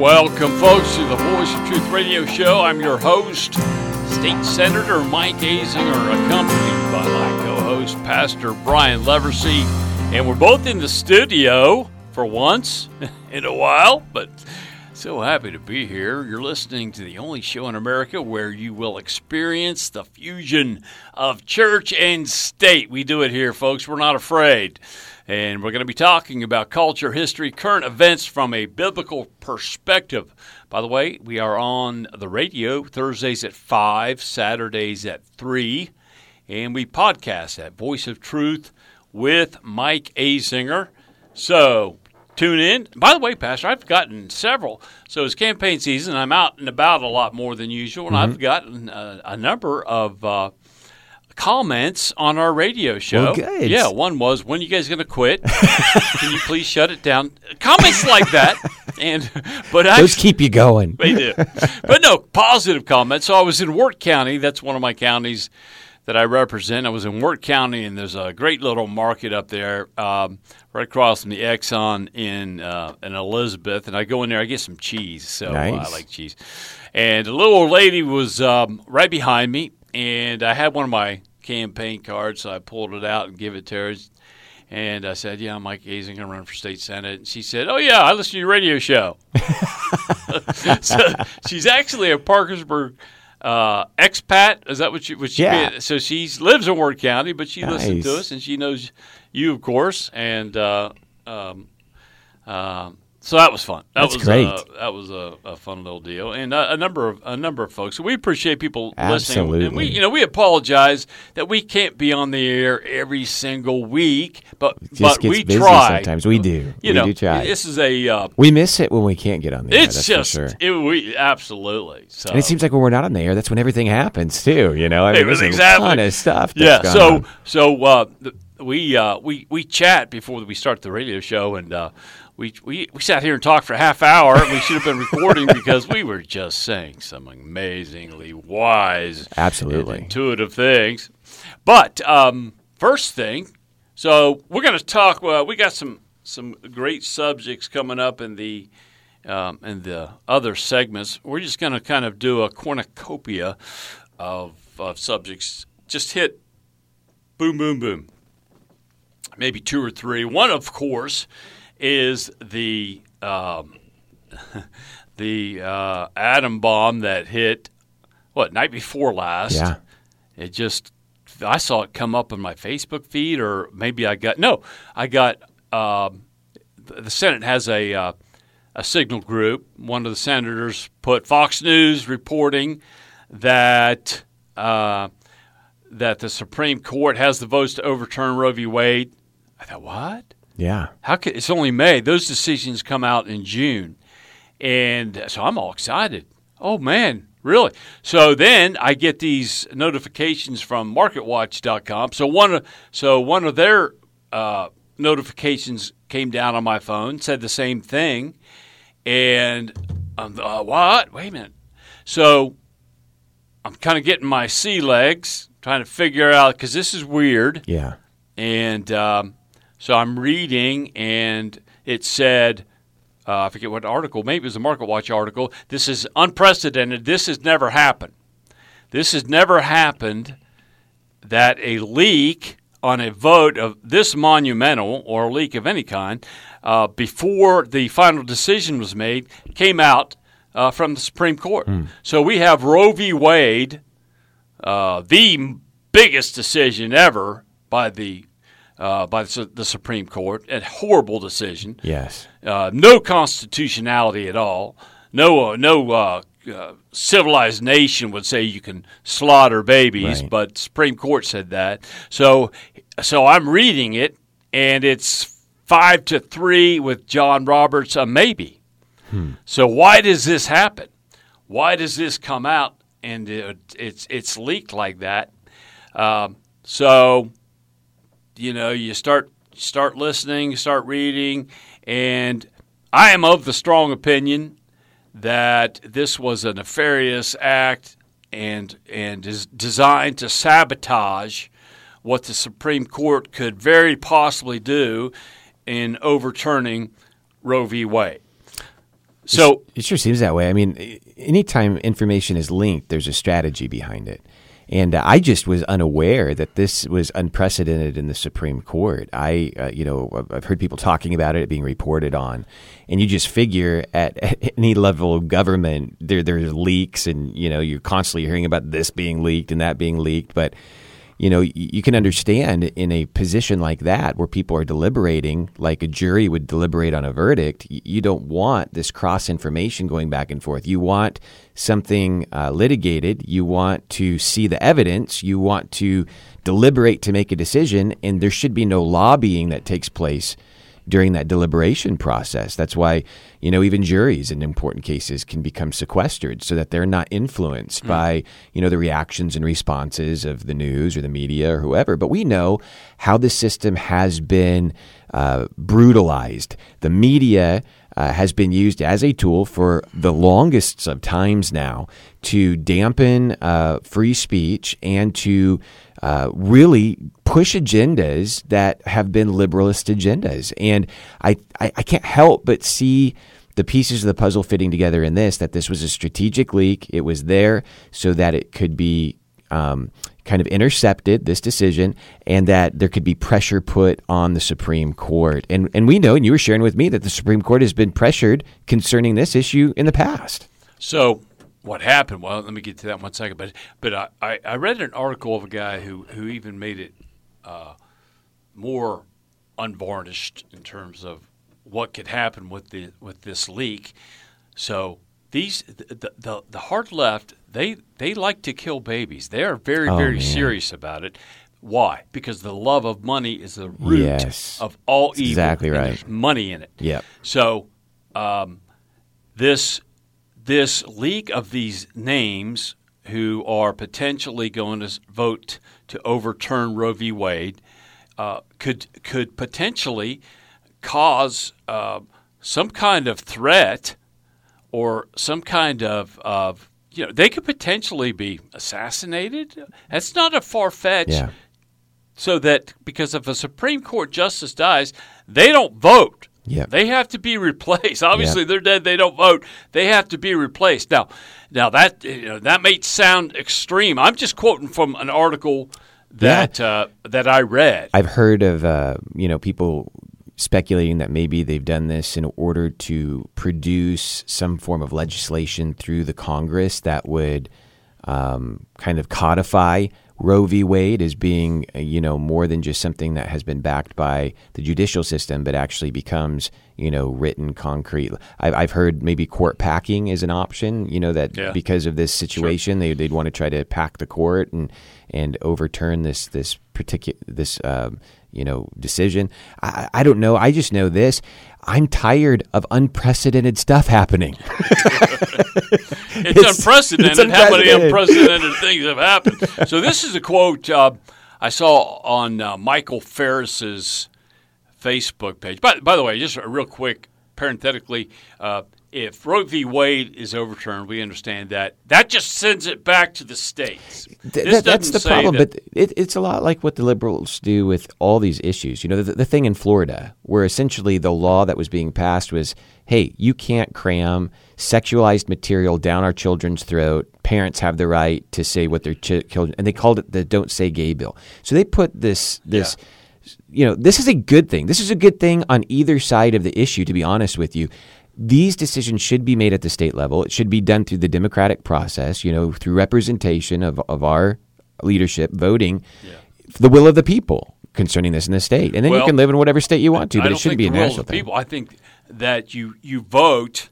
Welcome, folks, to the Voice of Truth radio show. I'm your host, State Senator Mike Azinger, accompanied by my co host, Pastor Brian Leversey. And we're both in the studio for once in a while, but so happy to be here. You're listening to the only show in America where you will experience the fusion of church and state. We do it here, folks. We're not afraid. And we're going to be talking about culture, history, current events from a biblical perspective. By the way, we are on the radio Thursdays at 5, Saturdays at 3, and we podcast at Voice of Truth with Mike Azinger. So tune in. By the way, Pastor, I've gotten several. So it's campaign season. I'm out and about a lot more than usual, and I've gotten a, a number of uh, comments on our radio show. Well, good. Yeah, one was, "When are you guys going to quit? Can you please shut it down?" Comments like that, and but I Those keep you going. they do. But no, positive comments. So I was in Wirt County. That's one of my counties that I represent. I was in Wirt County, and there's a great little market up there, um, right across from the Exxon in uh, in Elizabeth. And I go in there, I get some cheese. So uh, I like cheese. And a little old lady was um, right behind me, and I had one of my campaign card, so I pulled it out and give it to her. And I said, "Yeah, I'm Mike Azinger. I'm running for state senate." And she said, "Oh yeah, I listen to your radio show." so she's actually a Parkersburg uh, expat. Is that what you? What she Yeah. So she lives in Wirt County, but she listens to us and she knows you, of course. And uh, um, um, so that was fun. That That's was great. Uh, that was a, a fun little deal, and uh, a number of a number of folks. So we appreciate people listening. And we, Absolutely. you know, we apologize that we can't be on the air every single week, but but we try. sometimes. We do. You We know, do try. this is a. Uh, We miss it when we can't get on the air. it's that's just for sure. it, we absolutely. So And it seems like when we're not on the air, that's when everything happens too. You know, I mean, It was exactly- a ton of stuff. Yeah. So on. so uh, we uh, we we chat before we start the radio show, and uh, we, we we sat here and talked for a half hour. We should have been recording because we were just saying some amazingly wise, Absolutely. intuitive things. But um, first thing, so we're going to talk. Uh, we got some some great subjects coming up in the um, in the other segments. We're just going to kind of do a cornucopia of, of subjects. Just hit boom, boom, boom. Maybe two or three. One, of course, is the um, the uh, atom bomb that hit what night before last. Yeah. It just I saw it come up on my Facebook feed, or maybe I got no, I got um, the Senate has a uh, a signal group. One of the senators put Fox News reporting that uh, that the Supreme Court has the votes to overturn Roe v. Wade. I thought, what? Yeah. How could it's only May? Those decisions come out in June, and so I'm all excited. Oh man, really? So then I get these notifications from MarketWatch.com. So one of so one of their uh, notifications came down on my phone, said the same thing, and um, uh, what? Wait a minute. So I'm kind of getting my sea legs, trying to figure out because this is weird. Yeah. And um, so I'm reading, and it said, uh, I forget what article, maybe it was a Market Watch article. This is unprecedented. This has never happened. This has never happened that a leak on a vote of this monumental or a leak of any kind uh, before the final decision was made came out uh, from the Supreme Court. So we have Roe v. Wade, uh, the biggest decision ever by the uh, by the, the Supreme Court, a horrible decision Yes. uh, no constitutionality at all. No, uh, no uh, uh, civilized nation would say you can slaughter babies, Right. but Supreme Court said that. So, so I'm reading it, and it's five to three with John Roberts a maybe. So why does this happen? Why does this come out and it, it's it's leaked like that? Um, so you know you start start listening, start reading, and I am of the strong opinion that this was a nefarious act and and is designed to sabotage what the Supreme Court could very possibly do in overturning Roe v. Wade. So It sure seems that way. I mean, anytime information is linked, there's a strategy behind it. And uh, I just was unaware that this was unprecedented in the Supreme Court. I, uh, you know, I've- heard people talking about it being reported on, and you just figure at, at any level of government, there there's leaks, and you know, you're constantly hearing about this being leaked and that being leaked, but you know, you can understand in a position like that where people are deliberating, like a jury would deliberate on a verdict, you don't want this cross information going back and forth. You want something uh, litigated. You want to see the evidence. You want to deliberate to make a decision, and there should be no lobbying that takes place during that deliberation process. That's why, you know, even juries in important cases can become sequestered so that they're not influenced by, you know, the reactions and responses of the news or the media or whoever. But we know how the system has been uh, brutalized. The media uh, has been used as a tool for the longest of times now to dampen uh, free speech and to uh, really push agendas that have been liberalist agendas. And I, I, I can't help but see the pieces of the puzzle fitting together in this that this was a strategic leak. It was there so that it could be um, kind of intercepted this decision and that there could be pressure put on the Supreme Court. And, and we know, and you were sharing with me, that the Supreme Court has been pressured concerning this issue in the past. So what happened? Well, let me get to that in one second. But but I, I, I read an article of a guy who who even made it uh, more unvarnished in terms of what could happen with the with this leak. So these the the, the hard left they they like to kill babies. They are very Oh, very man. serious about it. Why? Because the love of money is the root Yes. of all evil. exactly right. There's money in it. Yep. So um, this this leak of these names who are potentially going to vote to overturn Roe v. Wade uh, could could potentially cause uh, some kind of threat or some kind of, of you know they could potentially be assassinated. That's not a far fetch Yeah. so that because if a Supreme Court justice dies, they don't vote. Yep. They have to be replaced. Obviously, Yep. they're dead. They don't vote. They have to be replaced. Now, now that you know, that may sound extreme. I'm just quoting from an article that uh, that I read. I've heard of uh, you know people speculating that maybe they've done this in order to produce some form of legislation through the Congress that would um, kind of codify Roe v. Wade as being uh, you know more than just something that has been backed by the judicial system, but actually becomes you know written concrete. I've, I've heard maybe court packing is an option. You know that Yeah. because of this situation, they they'd want to try to pack the court and and overturn this this particular this um, you know decision. I, I don't know. I just know this. I'm tired of unprecedented stuff happening. It's, It's- unprecedented it's how many unprecedented. unprecedented things have happened. So this is a quote uh, I saw on uh, Michael Farris's Facebook page. By, by the way, just a real quick, parenthetically, uh, if Roe v. Wade is overturned, we understand that that just sends it back to the states. Th- that's the problem. that- But it, it's a lot like what the liberals do with all these issues. You know, the, the thing in Florida, where essentially the law that was being passed was, hey, you can't cram sexualized material down our children's throat. Parents have the right to say what their ch- children, and they called it the "Don't Say Gay" bill. So they put this this. You know, this is a good thing. This is a good thing on either side of the issue, to be honest with you. These decisions should be made at the state level. It should be done through the democratic process, you know, through representation of, of our leadership voting the will of the people concerning this in the state. And then Well, you can live in whatever state you want to, but it shouldn't be a of national thing. people. I think that you you vote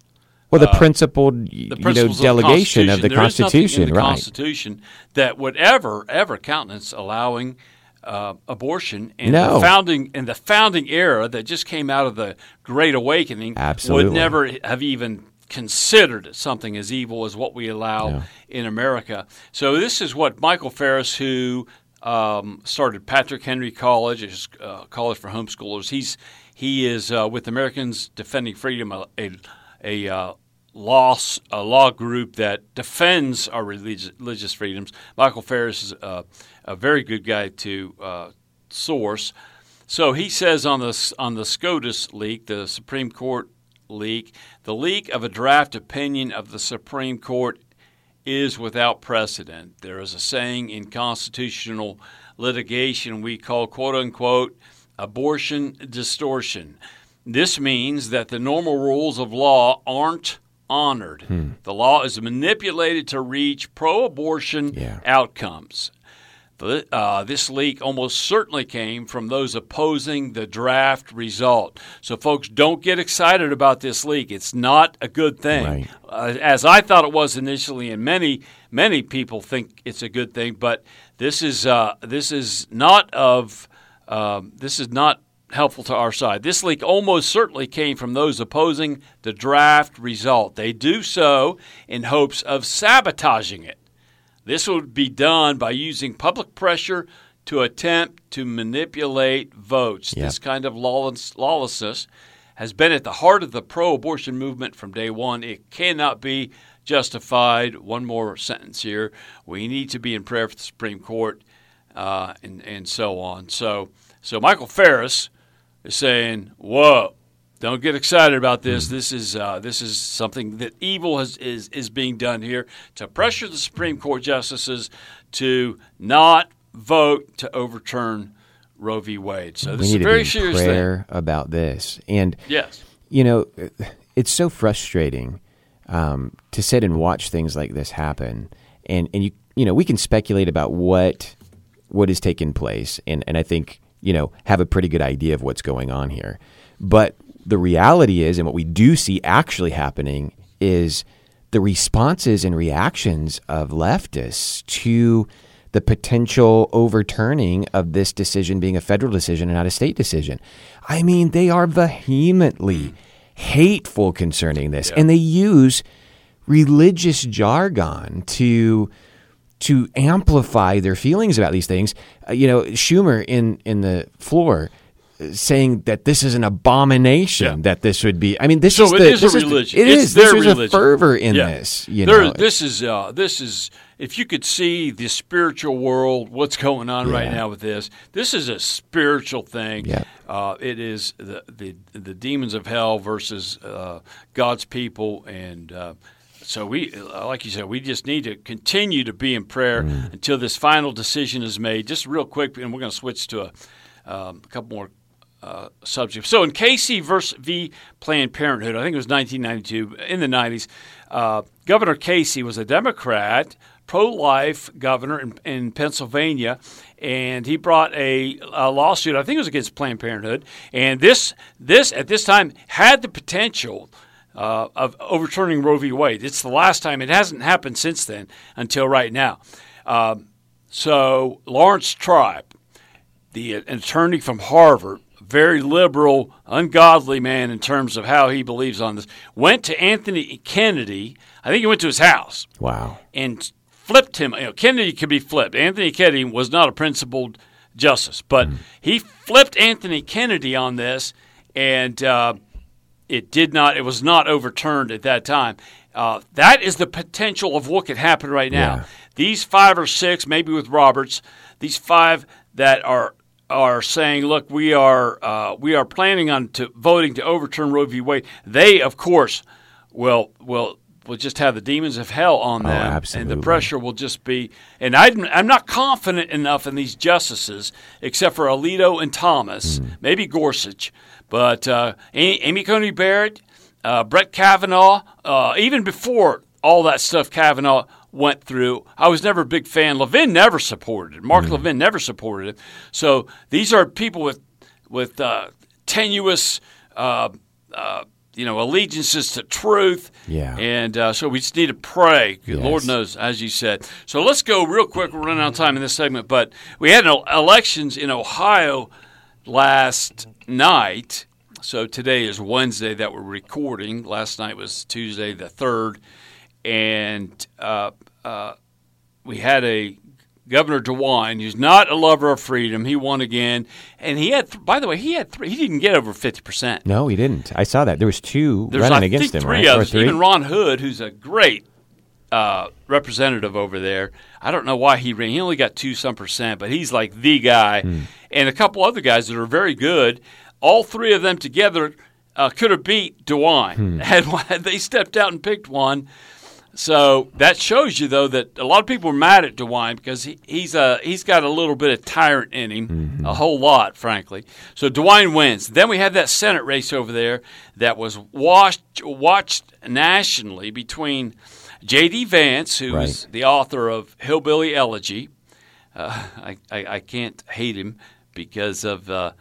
Well, the uh, principled, the you know, delegation of of the There is nothing Constitution, in the right? Constitution that would ever ever countenance allowing uh, abortion and No. the founding and the founding era that just came out of the Great Awakening Absolutely. would never have even considered something as evil as what we allow in America. So this is what Michael Farris, who um, started Patrick Henry College, a uh, college for homeschoolers. He's he is uh, with Americans Defending Freedom, a a, a uh, law a law group that defends our religious, religious freedoms. Michael Farris is uh, a very good guy to uh, source. So he says on the on the SCOTUS leak, the Supreme Court leak, the leak of a draft opinion of the Supreme Court is without precedent. There is a saying in constitutional litigation we call quote unquote abortion distortion. This means that the normal rules of law aren't honored. The law is manipulated to reach pro abortion Yeah. outcomes. Uh, this leak almost certainly came from those opposing the draft result. So, folks, don't get excited about this leak. It's not a good thing, Right. uh, as I thought it was initially, and many many people think it's a good thing. But this is uh, this is not of um, this is not helpful to our side. This leak almost certainly came from those opposing the draft result. They do so in hopes of sabotaging it. This would be done by using public pressure to attempt to manipulate votes. Yep. This kind of lawless, lawlessness has been at the heart of the pro abortion movement from day one. It cannot be justified. One more sentence here. We need to be in prayer for the Supreme Court uh, and, and so on. So, so Michael Farris is saying, Whoa. Don't get excited about this. This is uh, this is something that evil has, is is being done here to pressure the Supreme Court justices to not vote to overturn Roe v. Wade. So this we is need a very to be in serious thing. prayer about this. And Yes. you know, it's so frustrating um, to sit and watch things like this happen, and and you you know we can speculate about what what has taken place, and and I think you know have a pretty good idea of what's going on here, but the reality is, and what we do see actually happening is the responses and reactions of leftists to the potential overturning of this decision being a federal decision and not a state decision. I mean, they are vehemently hateful concerning this, and they use religious jargon to to amplify their feelings about these things. Uh, you know, Schumer in in the floor saying that this is an abomination Yeah. that this would be. I mean, this So is it the, is this a is the- religion. it It's is. their There's religion. a fervor in Yeah. this. You There- know, this is uh, this is if you could see the spiritual world, what's going on right now with this. This is a spiritual thing. Yeah. Uh, it is the, the the demons of hell versus uh, God's people, and uh, so we, uh, like you said, we just need to continue to be in prayer Mm. until this final decision is made. Just real quick, and we're going to switch to a, um, a couple more uh, subjects. So in Casey versus v. Planned Parenthood, I think it was 1992, in the 90s, uh, Governor Casey was a Democrat, pro-life governor in, in Pennsylvania, and he brought a, a lawsuit. I think it was against Planned Parenthood, and this this at this time had the potential. Uh, of overturning Roe v. Wade. It's the last time. It hasn't happened since then until right now. Um, so Laurence Tribe, the attorney from Harvard, very liberal, ungodly man in terms of how he believes on this, went to Anthony Kennedy. I think he went to his house wow. and flipped him. You know, Kennedy could be flipped. Anthony Kennedy was not a principled justice, but he flipped Anthony Kennedy on this, and uh, it did not. It was not overturned at that time. Uh, that is the potential of what could happen right now. Yeah. These five or six, maybe with Roberts, these five that are are saying, "Look, we are uh, we are planning on to voting to overturn Roe v. Wade." They, of course, will will will just have the demons of hell on them, and Oh, absolutely. the pressure will just be. And I'm, I'm not confident enough in these justices, except for Alito and Thomas, maybe Gorsuch, but uh, Amy, Amy Coney Barrett, uh, Brett Kavanaugh, uh, even before all that stuff Kavanaugh went through, I was never a big fan. Levin never supported it. Mark Levin never supported it. So these are people with with uh, tenuous. Uh, uh, you know, allegiances to truth. Yeah. And uh, so we just need to pray. Yes. Lord knows, as you said. So let's go real quick. We're running out of time in this segment, but we had el- elections in Ohio last night. So today is Wednesday that we're recording. Last night was Tuesday the 3rd. And uh, uh, we had a Governor DeWine, who's not a lover of freedom. He won again, and he had. By the way, he had. Three, he didn't get over fifty percent. No, he didn't. I saw that. There was two There's running I against him, three right? Or others. three? Even Ron Hood, who's a great uh, representative over there. I don't know why he ran. He only got two some percent, but he's like the guy, Hmm. and a couple other guys that are very good. All three of them together uh, could have beat DeWine. Hmm. Had they stepped out and picked one. So that shows you, though, that a lot of people are mad at DeWine because he, he's a he's got a little bit of tyrant in him, Mm-hmm. a whole lot, frankly. So DeWine wins. Then we had that Senate race over there that was watched watched nationally between J.D. Vance, who is Right. the author of Hillbilly Elegy. Uh, I, I I can't hate him because of. Uh,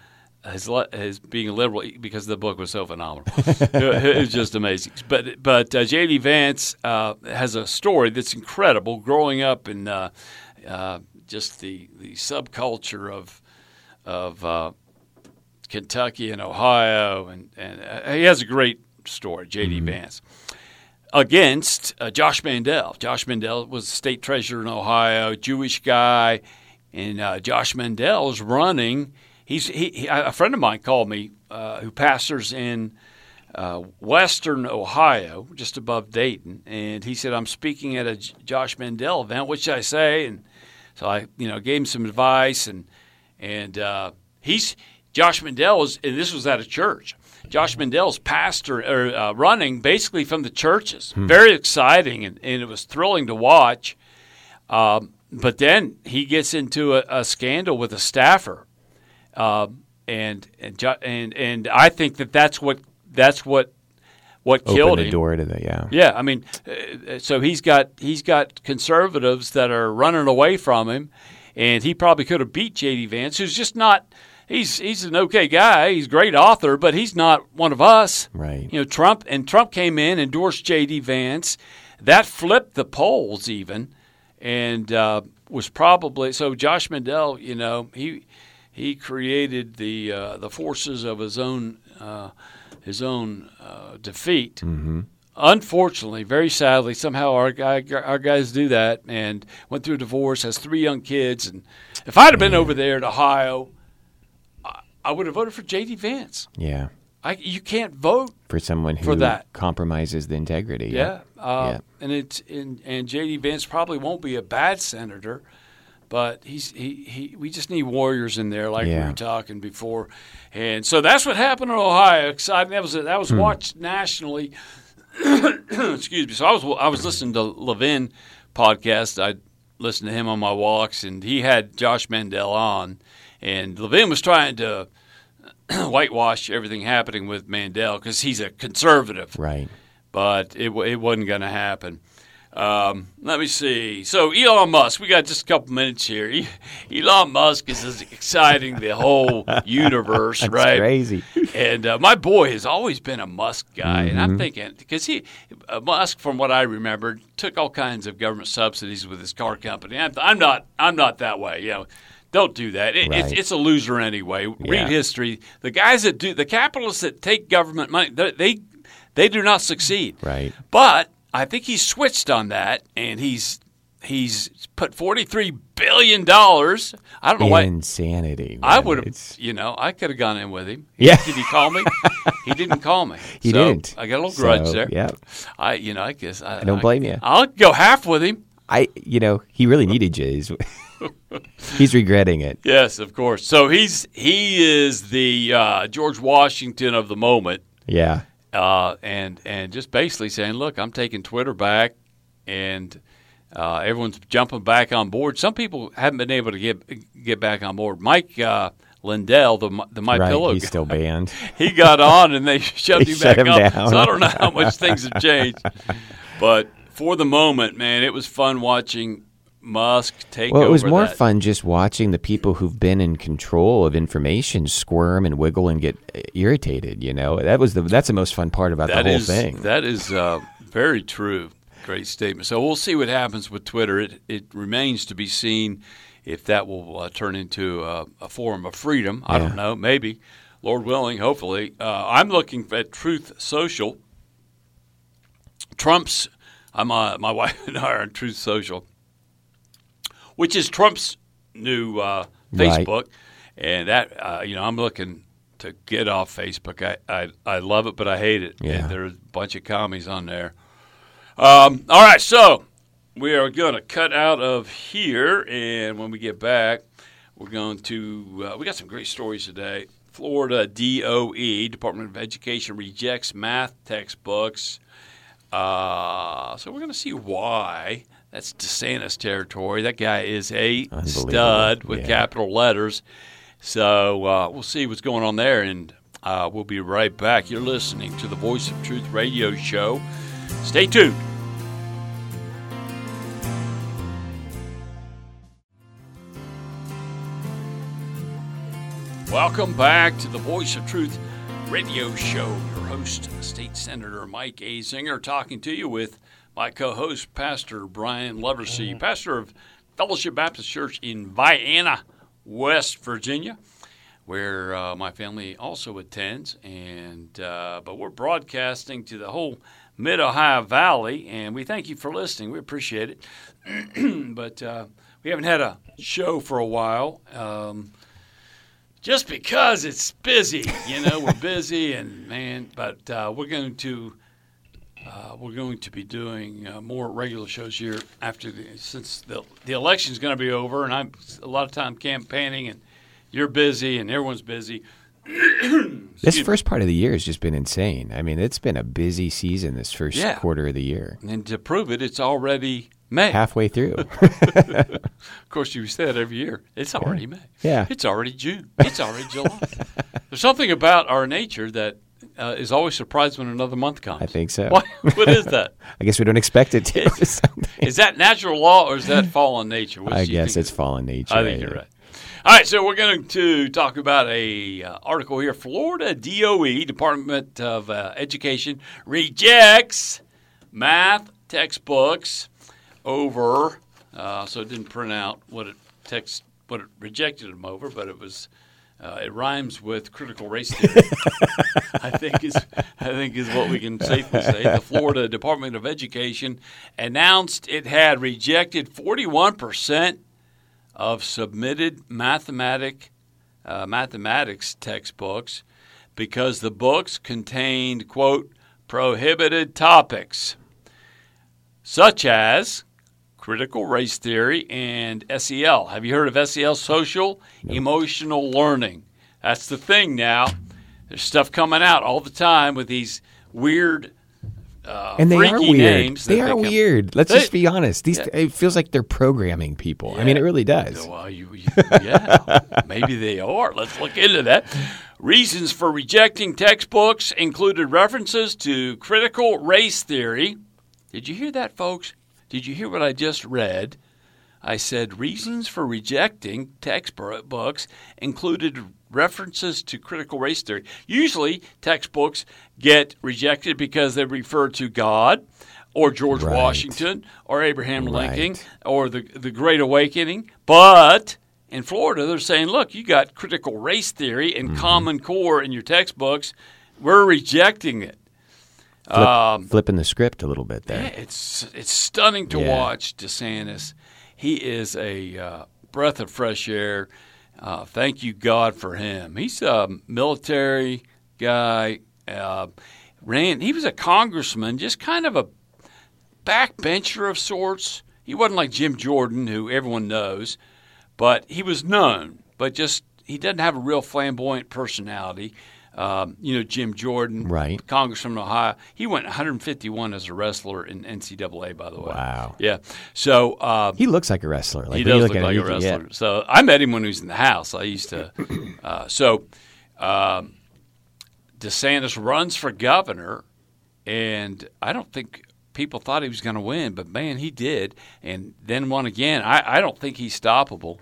his, his being a liberal because the book was so phenomenal. it, was just amazing. But but uh, J.D. Vance uh, has a story that's incredible. Growing up in uh, uh, just the the subculture of of uh, Kentucky and Ohio, and and uh, he has a great story. J.D. Vance against uh, Josh Mandel. Josh Mandel was state treasurer in Ohio, Jewish guy, and uh, Josh Mandel is running. He's he, he, a friend of mine called me uh, who pastors in uh, Western Ohio, just above Dayton, and he said I'm speaking at a Josh Mandel event. What should I say? And so I, you know, gave him some advice, and and uh, he's Josh Mandel is, and this was at a church. Josh Mandel's pastor or uh, running basically from the churches. Very exciting, and, and it was thrilling to watch. Um, but then he gets into a, a scandal with a staffer, um, and and and and I think that that's what that's what what killed the him. door to the yeah. Yeah, I mean, uh, so he's got he's got conservatives that are running away from him, and he probably could have beat J.D. Vance, who's just not. He's he's an okay guy. He's a great author, but he's not one of us. Right. You know, Trump and Trump came in endorsed J.D. Vance. That flipped the polls even, and uh, was probably so. Josh Mandel, you know, he he created the uh, the forces of his own uh, his own uh, defeat. Mm-hmm. Unfortunately, very sadly, somehow our guy our guys do that, and went through a divorce, has three young kids, and if I'd have been over there in Ohio, I, I would have voted for J.D. Vance. Yeah. I, you can't vote For someone who For that. compromises the integrity. yeah, uh, Yeah. and it's and, and JD Vance probably won't be a bad senator, but he's he, he we just need warriors in there like we were talking before, and so that's what happened in Ohio. Exciting. That was that was hmm. watched nationally. Excuse me. So I was I was listening to Levin podcast. I listened to him on my walks, and he had Josh Mandel on, and Levin was trying to whitewash everything happening with Mandel because he's a conservative Right. but it, it wasn't going to happen. Um, let me see. So Elon Musk, we got just a couple minutes here. Elon Musk is as exciting the whole universe, That's right? crazy. And uh, my boy has always been a Musk guy, and Mm-hmm. I'm thinking because he uh, Musk, from what I remember, took all kinds of government subsidies with his car company. I'm, I'm not I'm not that way, you know. Don't do that. It, it's, it's a loser anyway. Yeah. Read history. The guys that do the capitalists that take government money, they they, they do not succeed. Right. But I think he's switched on that, and he's he's put forty three billion dollars. I don't know why. Insanity. I would have, you know, I could have gone in with him. Yeah. Did he call me? he didn't call me. He So, didn't. I got a little grudge So, there. Yeah. I, you know, I guess I, I don't blame you. I'll go half with him. I, you know, he really needed Jay's. He's regretting it. Yes, of course. So he's he is the uh, George Washington of the moment. Yeah. Uh, and and just basically saying, look, I'm taking Twitter back, and uh, everyone's jumping back on board. Some people haven't been able to get get back on board. Mike uh, Lindell, the the My right. Pillow He's guy, still banned. he got on and they shoved They him back him up. down. So I don't know how much things have changed, but for the moment, man, it was fun watching Musk take Well, it was more that. fun just watching the people who've been in control of information squirm and wiggle and get uh, irritated. You know, that was the that's the most fun part about That the whole is- thing. That is uh, very true. Great statement. So we'll see what happens with Twitter. It it remains to be seen if that will uh, turn into a, a forum of freedom. I don't know. Maybe, Lord willing. Hopefully, uh, I'm looking at Truth Social. Trump's. I'm uh, my wife and I are on Truth Social, which is Trump's new uh, Right. Facebook, and that uh, you know I'm looking to get off Facebook. I, I I love it, but I hate it. Yeah. And there's a bunch of commies on there. Um, all right, so we are going to cut out of here, and when we get back, we're going to. Uh, we got some great stories today. Florida DOE Department of Education rejects math textbooks. Uh, so we're going to see why. That's DeSantis territory. That guy is a stud with Yeah. capital letters. So uh, we'll see what's going on there, and uh, we'll be right back. You're listening to the Voice of Truth radio show. Stay tuned. Welcome back to the Voice of Truth radio show. Your host, State Senator Mike Azinger, talking to you with my co host, Pastor Brian Leversey, pastor of Fellowship Baptist Church in Vienna, West Virginia, where uh, my family also attends. And uh, But we're broadcasting to the whole Mid Ohio Valley, and we thank you for listening. We appreciate it. but uh, we haven't had a show for a while. Um, just because it's busy. You know, we're busy, and man, but uh, we're going to uh, we're going to be doing uh, more regular shows here after the since the the election's going to be over, and I'm a lot of time campaigning, and you're busy, and everyone's busy. this first part of the year has just been insane. I mean, it's been a busy season this first Yeah. quarter of the year. And to prove it, it's already May. Halfway through. Of course, you say that every year. It's already May. Yeah. It's already June. It's already July. There's something about our nature that uh, is always surprised when another month comes. I think so. What, what is that? I guess we don't expect it to. Is that natural law or is that fallen nature? Which I guess it's fallen nature. I think you're right. All right, so we're going to talk about a uh, article here. Florida DOE Department of uh, Education rejects math textbooks over. Uh, so it didn't print out what it text what it rejected them over, but it was. Uh, it rhymes with critical race theory. I think is I think is what we can safely say. The Florida Department of Education announced it had rejected 41 percent of submitted mathematic uh, mathematics textbooks because the books contained quote prohibited topics such as critical race theory and SEL. Have you heard of SEL? Social emotional learning. That's the thing now. There's stuff coming out all the time with these weird uh, And they are weird. names. They are come- weird. Let's They- just be honest. These it feels like they're programming people. I mean, it really does. Well, you, you- yeah, maybe they are. Let's look into that. Reasons for rejecting textbooks included references to critical race theory. Did you hear that, folks? Did you hear what I just read? I said reasons for rejecting textbooks included references to critical race theory. Usually, textbooks get rejected because they refer to God or George Right. Washington or Abraham Lincoln Right. or the the Great Awakening. But in Florida, they're saying, look, you got critical race theory and Mm-hmm. Common Core in your textbooks. We're rejecting it. Flip- Um, flipping the script a little bit there. yeah, it's it's stunning to Yeah. watch DeSantis. He is a uh, breath of fresh air. Uh, thank you God for him. He's a military guy. Uh, ran. He was a congressman, just kind of a backbencher of sorts. He wasn't like Jim Jordan, who everyone knows, but he was known. But just he doesn't have a real flamboyant personality. Um, you know, Jim Jordan, Right. Congressman from Ohio. He went 151 as a wrestler in NCAA, by the way. Wow. Yeah. So uh, He looks like a wrestler. Like he does look at like a you- yeah. wrestler. So I met him when he was in the house. I used to. Uh, so um, DeSantis runs for governor, and I don't think people thought he was going to win, but man, he did, and then won again. I, I don't think he's stoppable.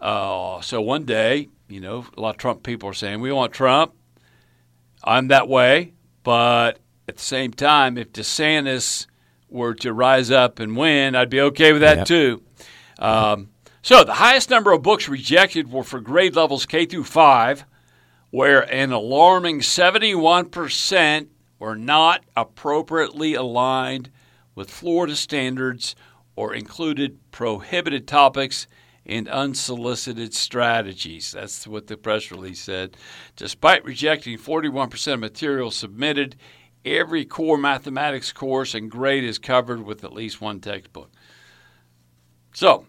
Uh, so one day, you know, a lot of Trump people are saying we want Trump. I'm that way, but at the same time, if DeSantis were to rise up and win, I'd be okay with that Yep. too. Um, so the highest number of books rejected were for grade levels K through five, where an alarming 71% were not appropriately aligned with Florida standards or included prohibited topics and unsolicited strategies. That's what the press release said. Despite rejecting 41% of material submitted, every core mathematics course and grade is covered with at least one textbook. So,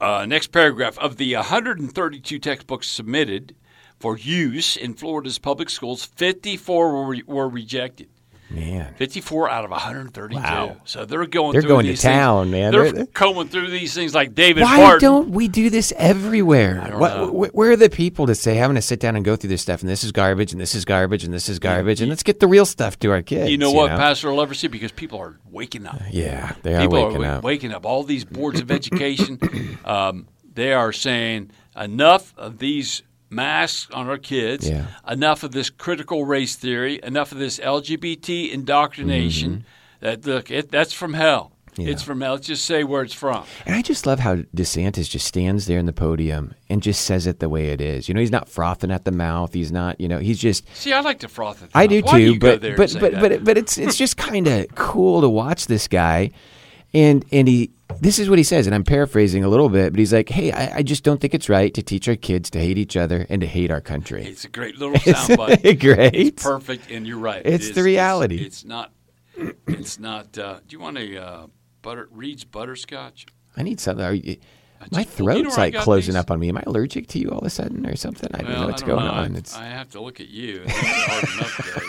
uh, next paragraph. Of the 132 textbooks submitted for use in Florida's public schools, 54 were, re- were rejected. Man. 54 out of 132. Wow. So they're going They're through going to these things- town, man. They're, They're- going through these things like David Why Barton. don't we do this everywhere? don't What, know. wh- where are the people to say, going to sit down and go through this stuff, and this is garbage, and this is garbage, and this is garbage, and let's get the real stuff to our kids? you know what, Pastor Leversey? Because people are waking up. Yeah, they are people waking are up. waking up. All these boards of education, um, they are saying enough of these masks on our kids, Yeah. enough of this critical race theory, enough of this LGBT indoctrination. That look, it, that's from hell. Mm-hmm. Yeah. It's from hell. Let's just say where it's from. And I just love how DeSantis just stands there in the podium and just says it the way it is. You know, he's not frothing at the mouth. He's not, you know, he's just. See, I like to froth at the I mouth. do Why do too, go but but but but, but it's it's just kind of cool to watch this guy, and and he this is what he says, and I'm paraphrasing a little bit, but he's like, hey, I, I just don't think it's right to teach our kids to hate each other and to hate our country. It's a great little soundbite. it great? It's perfect, and you're right. It It's the reality. It's, not. It's not. Uh, do you want a uh, butter Reed's butterscotch? I need something. Are you, just- know throat's like closing these? up on me. Am I allergic to you all of a sudden or something? I don't know what's don't going know. on. I, It's I have to look at you. It's hard enough today.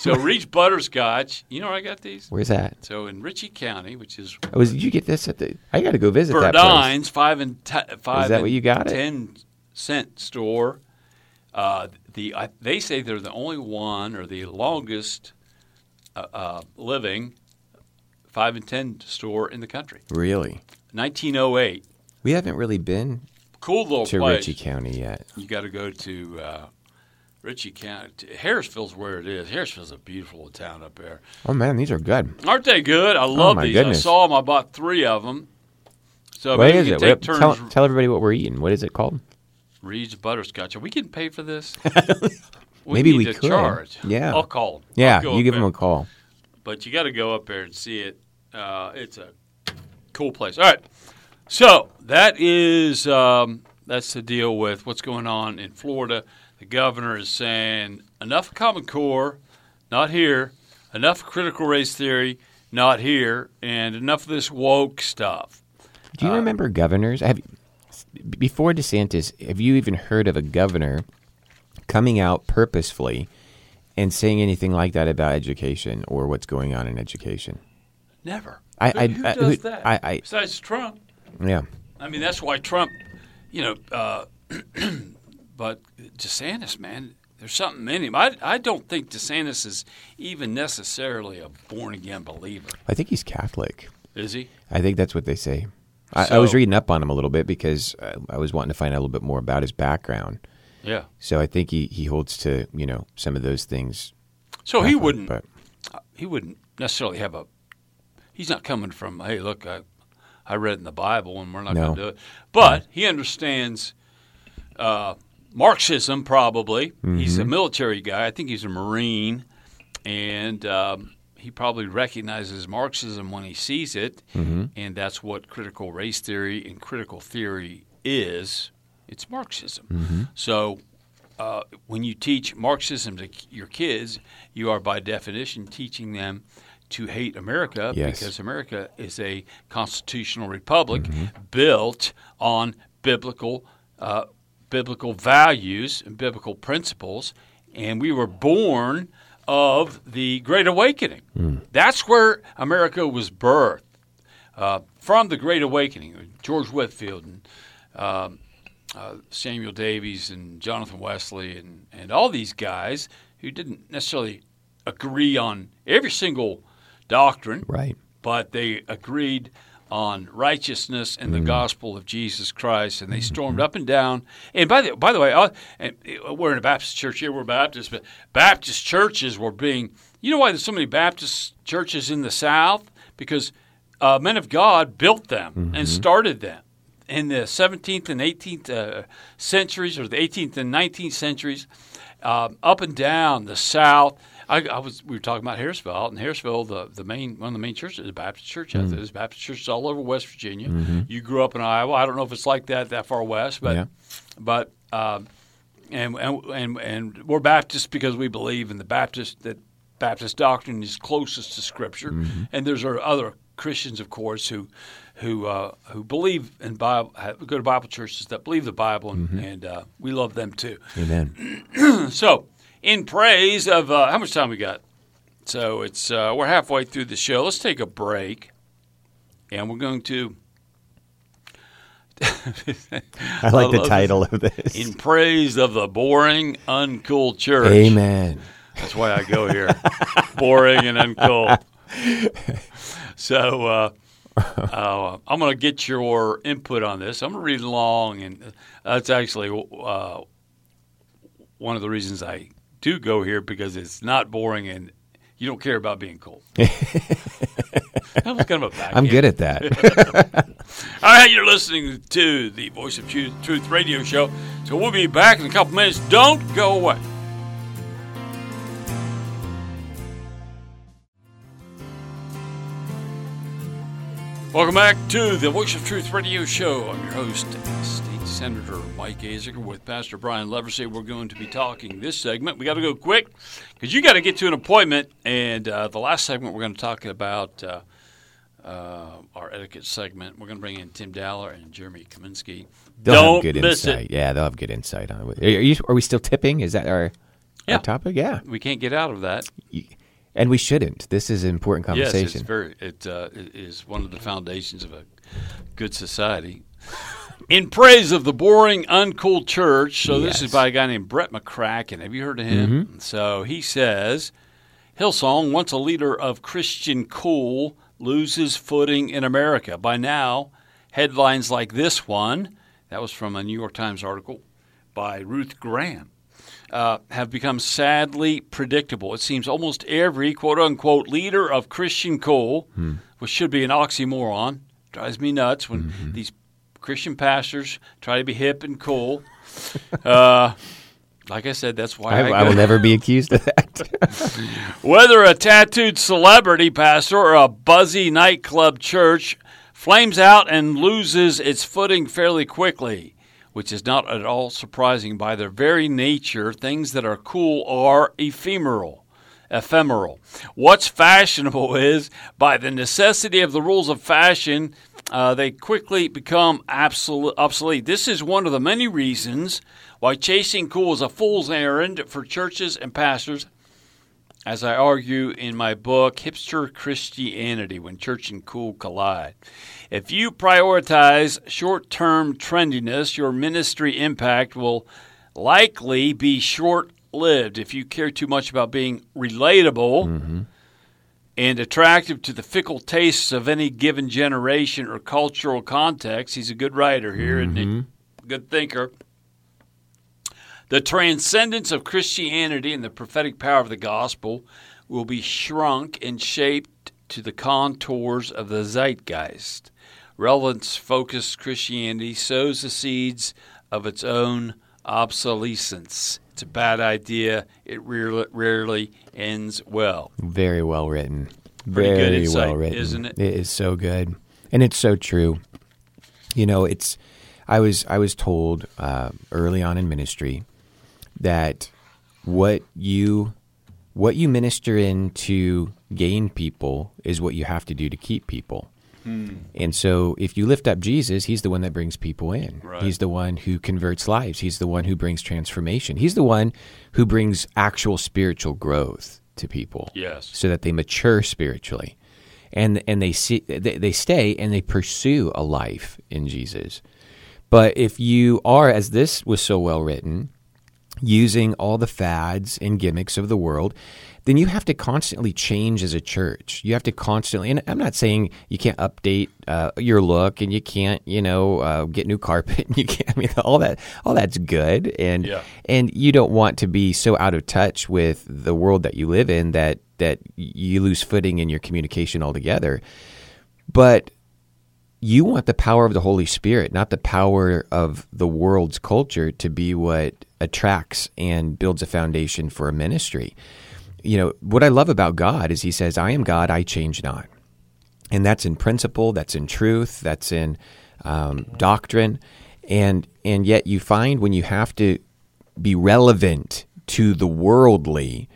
So, so Reed's butterscotch. You know where I got these? where's that? So in Ritchie County, which is Oh, was, did you get this at the? I got to go visit that place. Five and t- five. that and what you got it? Ten cent store. Uh, the I, they say they're the only one or the longest uh, uh, living five and ten store in the country. Really? 1908. We haven't really been Cool little to place. Ritchie County yet. You got to go to uh, Ritchie County. Harrisville's where it is. Harrisville's a beautiful town up there. Oh man, these are good. Aren't they good? I love my these. goodness. I saw them. I bought three of them. So What we it? take What- turns. tell, tell everybody what we're eating. What is it called? Reed's butterscotch. Are we getting paid for this? we Maybe we could. charge. Yeah. I'll call. Yeah, I'll you give them a call. But you got to go up there and see it. Uh, it's a cool place. All right. So that is um, that's the deal with what's going on in Florida. The governor is saying enough Common Core, not here. Enough critical race theory, not here, and enough of this woke stuff. Do you remember governors? Have before DeSantis, have you even heard of a governor coming out purposefully and saying anything like that about education or what's going on in education? Never. I- who, I- who I- does who- that? I- I- Besides Trump. Yeah. I mean, that's why Trump, you know, uh, but DeSantis, man, there's something in him. I, I don't think DeSantis is even necessarily a born again believer. I think he's Catholic. Is he? I think that's what they say. I, I was reading up on him a little bit because uh, I was wanting to find out a little bit more about his background. Yeah. So I think he, he holds to you know some of those things. So he wouldn't. But He wouldn't necessarily have a. He's not coming from. Hey, look, I, I read in the Bible, and we're not No. going to do it. But he understands uh, Marxism. Probably he's Mm-hmm. a military guy. I think he's a Marine, and um, he probably recognizes Marxism when he sees it, Mm-hmm. and that's what critical race theory and critical theory is. It's Marxism. Mm-hmm. So uh, when you teach Marxism to your kids, you are by definition teaching them to hate America Yes. because America is a constitutional republic built on biblical uh, biblical values and biblical principles, and we were born of the Great Awakening. That's where America was birthed uh, from the Great Awakening. George Whitefield and um, uh, Samuel Davies and Jonathan Wesley and, and all these guys who didn't necessarily agree on every single doctrine, Right. but they agreed on righteousness and the gospel of Jesus Christ, and they stormed up and down. And by the by the way, uh, and uh, we're in a Baptist church here. We're Baptist, but Baptist churches were being. You know why there's so many Baptist churches in the South? Because uh, men of God built them and started them in the 17th and 18th uh, centuries, or the 18th and 19th centuries, um, up and down the South. I, I was we were talking about Harrisville. and in Harrisville, the, the main one of the main churches is a Baptist church. out there. There's Baptist churches all over West Virginia. You grew up in Iowa. I don't know if it's like that that far west, but Yeah. but um, and, and and and we're Baptists because we believe in the Baptist that Baptist doctrine is closest to Scripture, and there's other Christians, of course, who who uh, who believe in Bible, go to Bible churches that believe the Bible, and, and uh, we love them too. Amen. So, in praise of uh, how much time we got? So it's uh, we're halfway through the show. Let's take a break, and we're going to. I like the love title of this. In praise of the boring, uncool church. Amen. That's why I go here. boring and uncool. So uh, uh, I'm going to get your input on this. I'm going to read along, and that's actually uh, one of the reasons I do go here because it's not boring and you don't care about being cold. that was kind of a back I'm good at that. All right, you're listening to the Voice of Truth, Truth radio show. So we'll be back in a couple minutes. Don't go away. Welcome back to the Voice of Truth radio show. I'm your host, State Senator Mike Azinger, with Pastor Brian Leversey. We're going to be talking this segment. We got to go quick because you got to get to an appointment. And uh, the last segment, we're going to talk about uh, uh, our etiquette segment. We're going to bring in Tim Dowler and Jeremy Kaminsky. They'll Don't have good miss insight. it. Yeah, they'll have good insight on it. Are, you, are we still tipping? Is that our, Yeah. our topic? Yeah. We can't get out of that. And we shouldn't. This is an important Yes, conversation. it's very. It uh, it is one of the foundations of a good society. In praise of the boring, uncool church. So this is by a guy named Brett McCracken. Have you heard of him? Mm-hmm. So he says, Hillsong, once a leader of Christian cool, loses footing in America. By now, headlines like this one, that was from a New York Times article by Ruth Graham, uh, have become sadly predictable. It seems almost every quote unquote leader of Christian cool, which should be an oxymoron, drives me nuts when these Christian pastors try to be hip and cool. uh, like I said, that's why I, I, I will never be accused of that. whether a tattooed celebrity pastor or a buzzy nightclub church flames out and loses its footing fairly quickly, which is not at all surprising by their very nature. Things that are cool are ephemeral. Ephemeral. What's fashionable is, by the necessity of the rules of fashion, uh, they quickly become absolute, obsolete. This is one of the many reasons why chasing cool is a fool's errand for churches and pastors as I argue in my book, Hipster Christianity When Church and Cool Collide. If you prioritize short term trendiness, your ministry impact will likely be short lived. If you care too much about being relatable and attractive to the fickle tastes of any given generation or cultural context, he's a good writer here, isn't he? Mm-hmm. Good thinker. The transcendence of Christianity and the prophetic power of the gospel will be shrunk and shaped to the contours of the zeitgeist. Relevance focused Christianity sows the seeds of its own obsolescence. It's a bad idea. It rarely, rarely ends well. Very well written. Pretty good Very insight, well written, isn't it? It is so good, and it's so true. You know, it's. I was I was told uh, early on in ministry that what you what you minister in to gain people is what you have to do to keep people. Hmm. And so, if you lift up Jesus, he's the one that brings people in. Right. He's the one who converts lives. He's the one who brings transformation. He's the one who brings actual spiritual growth to people Yes. so that they mature spiritually and and they see they, they stay and they pursue a life in Jesus but if you are as this was so well written using all the fads and gimmicks of the world then you have to constantly change as a church. You have to constantly, and I'm not saying you can't update uh, your look and you can't, you know, uh, get new carpet. And you can't. I mean, all that, all that's good, and Yeah. and you don't want to be so out of touch with the world that you live in that that you lose footing in your communication altogether. But you want the power of the Holy Spirit, not the power of the world's culture, to be what attracts and builds a foundation for a ministry. You know, what I love about God is He says, I am God, I change not. And that's in principle, that's in truth, that's in um, doctrine. And, and yet you find when you have to be relevant to the worldly,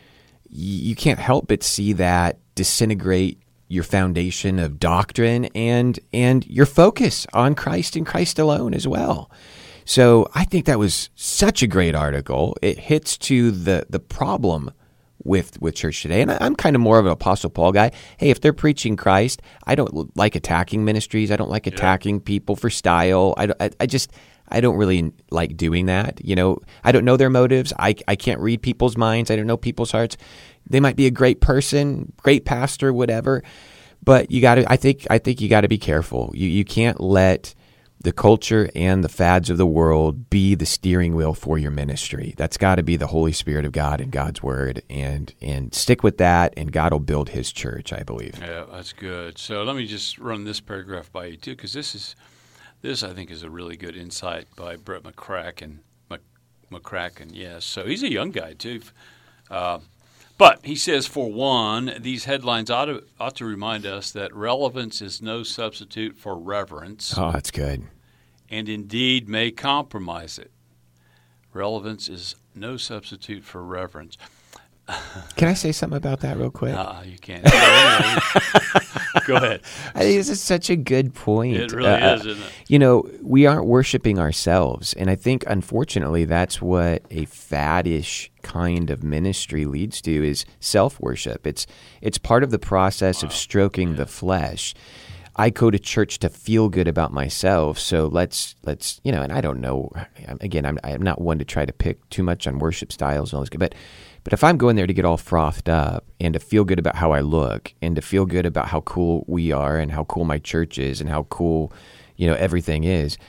you can't help but see that disintegrate your foundation of doctrine and and your focus on Christ and Christ alone as well. So I think that was such a great article. It hits to the the problem with with church today, and I, I'm kind of more of an Apostle Paul guy. Hey, if they're preaching Christ, I don't like attacking ministries. I don't like attacking people for style. I, I, I just I don't really like doing that. You know, I don't know their motives. I I can't read people's minds. I don't know people's hearts. They might be a great person, great pastor, whatever. But you got to. I think. I think you got to be careful. You you can't let the culture and the fads of the world be the steering wheel for your ministry. That's got to be the Holy Spirit of God and God's word, and and stick with that, and God will build His church. I believe. Yeah, that's good. So let me just run this paragraph by you too, because this is this I think is a really good insight by Brett McCracken. Mc, McCracken, yes. So he's a young guy too. Uh, but he says, for one, these headlines ought to, ought to remind us that relevance is no substitute for reverence, Oh, that's good. And indeed may compromise it. Relevance is no substitute for reverence. Can I say something about that real quick? Uh, you can't. Go ahead. I think this is such a good point. It really Uh, is, isn't it? You know, we aren't worshiping ourselves, and I think unfortunately that's what a faddish kind of ministry leads to is self worship. It's it's part of the process of stroking the flesh. I go to church to feel good about myself, so let's let's you know. And I don't know. Again, I'm I'm not one to try to pick too much on worship styles and all this, good, but but if I'm going there to get all frothed up and to feel good about how I look and to feel good about how cool we are and how cool my church is and how cool, you know, everything is,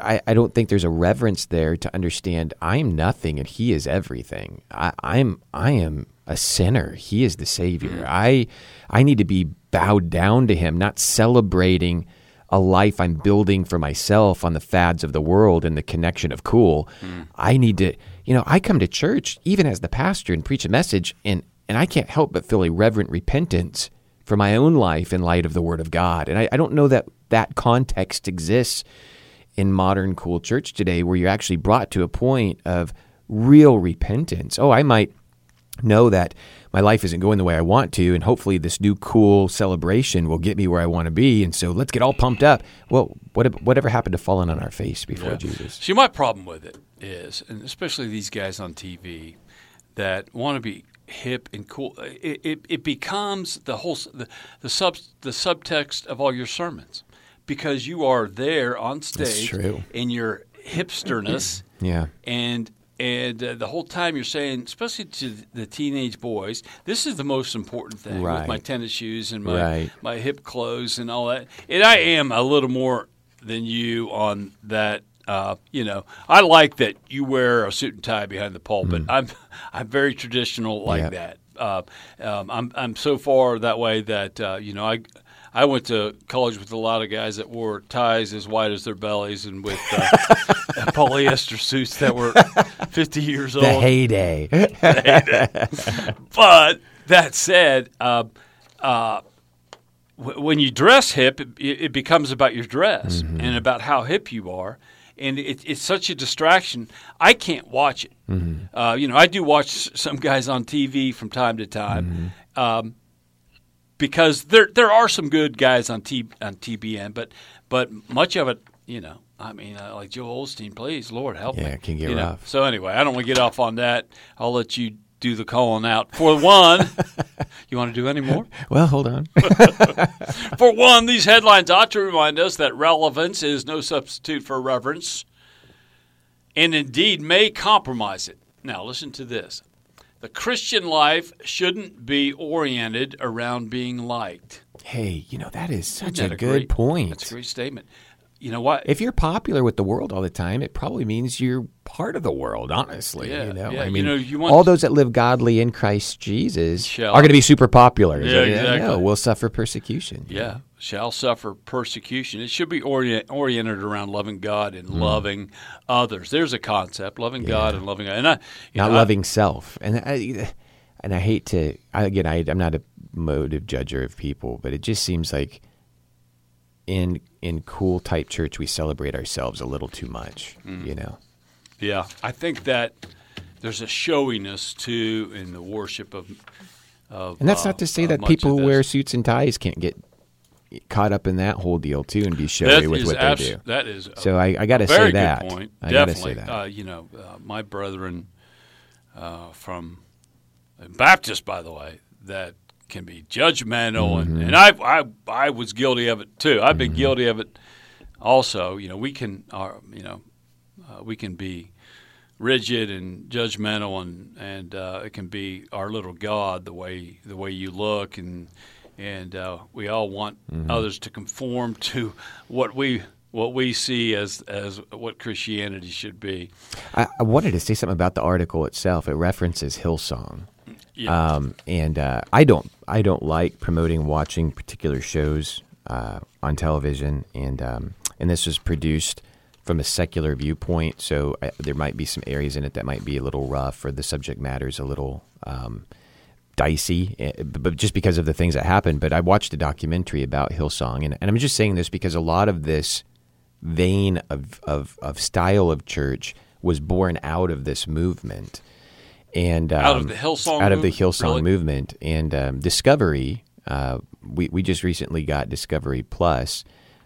I, I don't think there's a reverence there to understand I'm nothing and he is everything. I, I'm I am a sinner. He is the savior. Mm. I I need to be bowed down to him, not celebrating a life I'm building for myself on the fads of the world and the connection of cool. Mm. I need to you know, I come to church even as the pastor and preach a message and and I can't help but feel a reverent repentance for my own life in light of the word of God. And I, I don't know that that context exists in modern cool church today where you're actually brought to a point of real repentance. Oh, I might know that my life isn't going the way I want to, and hopefully this new cool celebration will get me where I want to be. And so let's get all pumped up. Well, what, whatever happened to falling on our face before Jesus? See, my problem with it is, and especially these guys on TV that want to be hip and cool, it, it, it becomes the whole the, the sub the subtext of all your sermons because you are there on stage in your hipsterness Yeah. and and uh, the whole time you're saying, especially to the teenage boys, this is the most important thing with my tennis shoes and my Right. my hip clothes and all that. And I am a little more than you on that. Uh, you know, I like that you wear a suit and tie behind the pulpit. I'm I'm very traditional like Yep. that. Uh, um, I'm I'm so far that way that uh, you know I. I went to college with a lot of guys that wore ties as wide as their bellies and with uh, polyester suits that were 50 years old. The heyday. But that said, uh, uh, w- when you dress hip, it, it becomes about your dress and about how hip you are. And it, it's such a distraction. I can't watch it. Uh, you know, I do watch some guys on TV from time to time. Um, because there there are some good guys on T on TBN, but but much of it, you know, I mean, uh, like Joel Osteen, please, Lord help me. Yeah, can get you know? rough. So anyway, I don't want to get off on that. I'll let you do the calling out. For one, you want to do any more? well, hold on. For one, these headlines ought to remind us that relevance is no substitute for reverence, and indeed may compromise it. Now, listen to this. The Christian life shouldn't be oriented around being liked. Hey, you know that is such Isn't a good great- point. That's a great statement. You know what? if you're popular with the world all the time, it probably means you're part of the world. Honestly, Yeah, you know, yeah, I you mean, know, you all those that live godly in Christ Jesus Shall- are going to be super popular. Yeah, exactly. No, we'll suffer persecution. yeah, shall suffer persecution. It should be orient, oriented around loving God Mm. and loving others. There's a concept: loving God and loving. And I, not know, I- loving self. And I, and I hate to I, again. I, I'm not a motive judger of people, but it just seems like in in cool type church we celebrate ourselves a little too much. Mm. You know. Yeah, I think that there's a showiness too in the worship of. of And that's uh, not to say of that people who wear suits and ties can't get caught up in that whole deal too and be showy That with what abs- they do. That is So I, I got to say that. point. I got to say that. Uh, you know, uh, my brethren uh, from Baptist, by the way, that can be judgmental, Mm-hmm. and, and I, I I was guilty of it too. I've been guilty of it also. You know, we can, uh, you know, uh, we can be rigid and judgmental, and and uh, it can be our little god the way the way you look, and and uh, we all want Mm-hmm. others to conform to what we what we see as as what Christianity should be. I, I wanted to say something about the article itself. It references Hillsong. Yeah. Um, and uh, I don't I don't like promoting watching particular shows uh, on television, and um, and this was produced from a secular viewpoint, so I, there might be some areas in it that might be a little rough, or the subject matter is a little um, dicey, eh, but just because of the things that happened. But I watched a documentary about Hillsong, and, and I'm just saying this because a lot of this vein of, of, of style of church was born out of this movement. And um, Out of the Hillsong out of the movement? Hillsong Really? movement, and um, Discovery. Uh, we we just recently got Discovery Plus.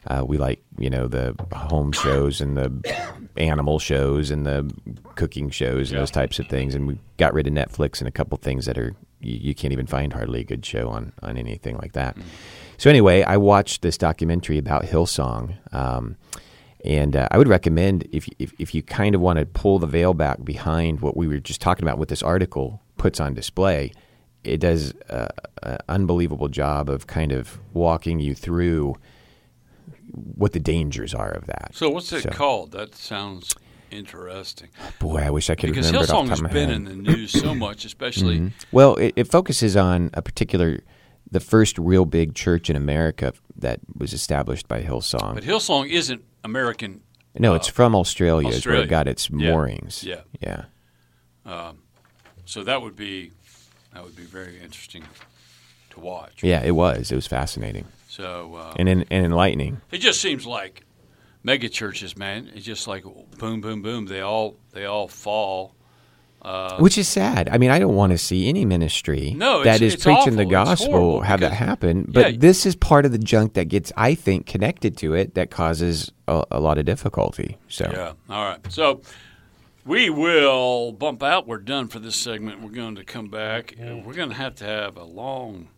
Uh, we like you know the home shows and the animal shows and the cooking shows and Yeah. those types of things. And we got rid of Netflix and a couple things that are you, you can't even find hardly a good show on on anything like that. So anyway, I watched this documentary about Hillsong. Um, and uh, I would recommend if, if if you kind of want to pull the veil back behind what we were just talking about, what this article puts on display, it does an unbelievable job of kind of walking you through what the dangers are of that. So what's it So- called? That sounds interesting. Boy, I wish I could Because remember it off the top has of my been in the news so much, especially Well, it, it focuses on a particular, the first real big church in America that was established by Hillsong. but Hillsong isn't American. no, it's from Australia, is where Australia. it got its Yeah. moorings. Yeah. yeah. Um, So that would be that would be very interesting to watch. Yeah, it was. It was fascinating So uh, and en- and enlightening. it just seems like mega churches, man. It's just like boom, boom, boom. They all they all fall. Uh, Which is sad. I mean, I don't want to see any ministry No, that it's- is it's preaching the awful. It's gospel horrible have that happen. But Yeah. this is part of the junk that gets, I think, connected to it that causes a, a lot of difficulty. So Yeah. All right. So we will bump out. We're done for this segment. We're going to come back. and We're going to have to have a long